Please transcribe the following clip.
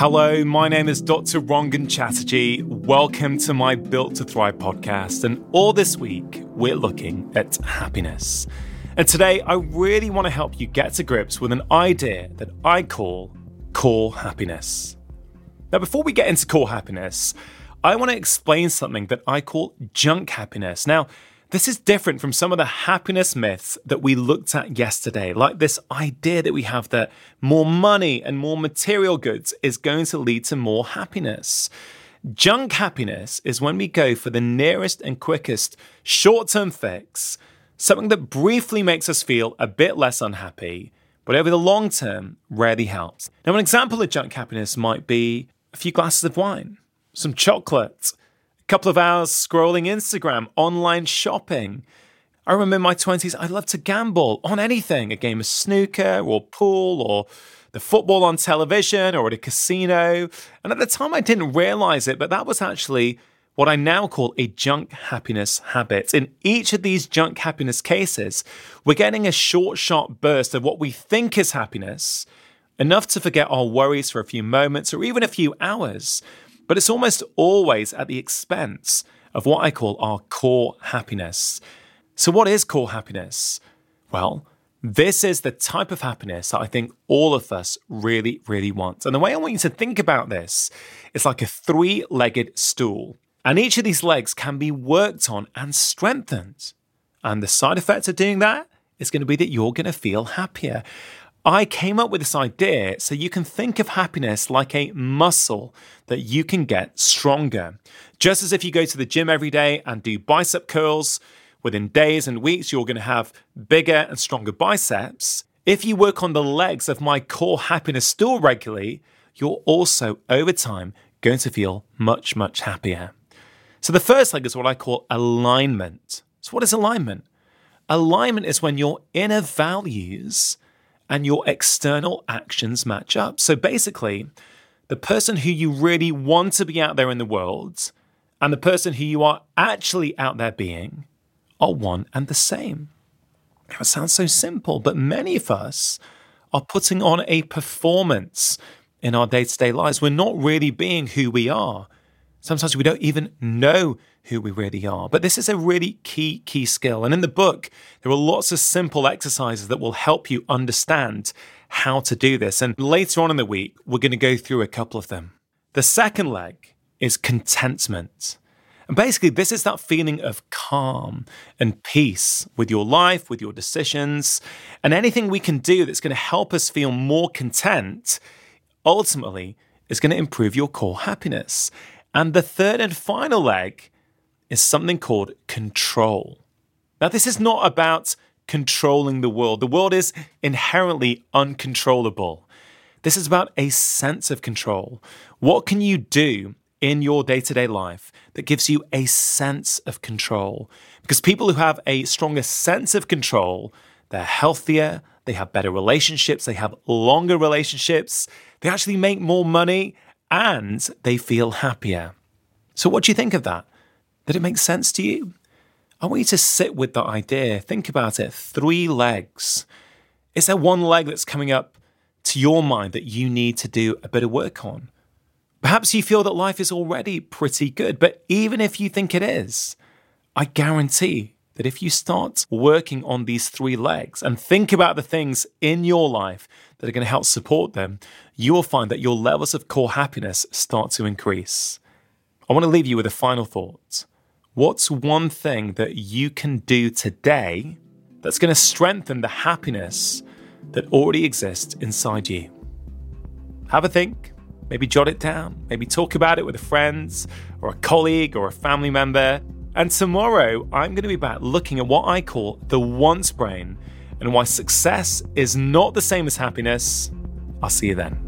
Hello, my name is Dr. Rangan Chatterjee. Welcome to my Built to Thrive podcast. And all this week, we're looking at happiness. And today, I really want to help you get to grips with an idea that I call core happiness. Now, before we get into core happiness, I want to explain something that I call junk happiness. Now, this is different from some of the happiness myths that we looked at yesterday, like this idea that we have that more money and more material goods is going to lead to more happiness. Junk happiness is when we go for the nearest and quickest short term fix, something that briefly makes us feel a bit less unhappy, but over the long term rarely helps. Now, an example of junk happiness might be a few glasses of wine, some chocolate, couple of hours scrolling Instagram, online shopping. I remember in my 20s, I loved to gamble on anything a game of snooker or pool or the football on television or at a casino. And at the time, I didn't realize it, but that was actually what I now call a junk happiness habit. In each of these junk happiness cases, we're getting a short, sharp burst of what we think is happiness, enough to forget our worries for a few moments or even a few hours but it's almost always at the expense of what I call our core happiness. So, what is core happiness? Well, this is the type of happiness that I think all of us really, really want. And the way I want you to think about this is like a three legged stool. And each of these legs can be worked on and strengthened. And the side effect of doing that is going to be that you're going to feel happier. I came up with this idea so you can think of happiness like a muscle that you can get stronger. Just as if you go to the gym every day and do bicep curls, within days and weeks, you're going to have bigger and stronger biceps. If you work on the legs of my core happiness stool regularly, you're also, over time, going to feel much, much happier. So, the first leg is what I call alignment. So, what is alignment? Alignment is when your inner values and your external actions match up. So basically, the person who you really want to be out there in the world and the person who you are actually out there being are one and the same. Now, it sounds so simple, but many of us are putting on a performance in our day to day lives. We're not really being who we are. Sometimes we don't even know who we really are. But this is a really key, key skill. And in the book, there are lots of simple exercises that will help you understand how to do this. And later on in the week, we're going to go through a couple of them. The second leg is contentment. And basically, this is that feeling of calm and peace with your life, with your decisions, and anything we can do that's going to help us feel more content ultimately is going to improve your core happiness. And the third and final leg is something called control. Now, this is not about controlling the world, the world is inherently uncontrollable. This is about a sense of control. What can you do in your day to day life that gives you a sense of control? Because people who have a stronger sense of control, they're healthier, they have better relationships, they have longer relationships, they actually make more money, and they feel happier. So, what do you think of that? Did it make sense to you? I want you to sit with that idea. Think about it. Three legs. Is there one leg that's coming up to your mind that you need to do a bit of work on? Perhaps you feel that life is already pretty good, but even if you think it is, I guarantee that if you start working on these three legs and think about the things in your life that are going to help support them, you will find that your levels of core happiness start to increase. I want to leave you with a final thought. What's one thing that you can do today that's going to strengthen the happiness that already exists inside you? Have a think, maybe jot it down, maybe talk about it with a friend or a colleague or a family member. And tomorrow, I'm going to be back looking at what I call the once brain and why success is not the same as happiness. I'll see you then.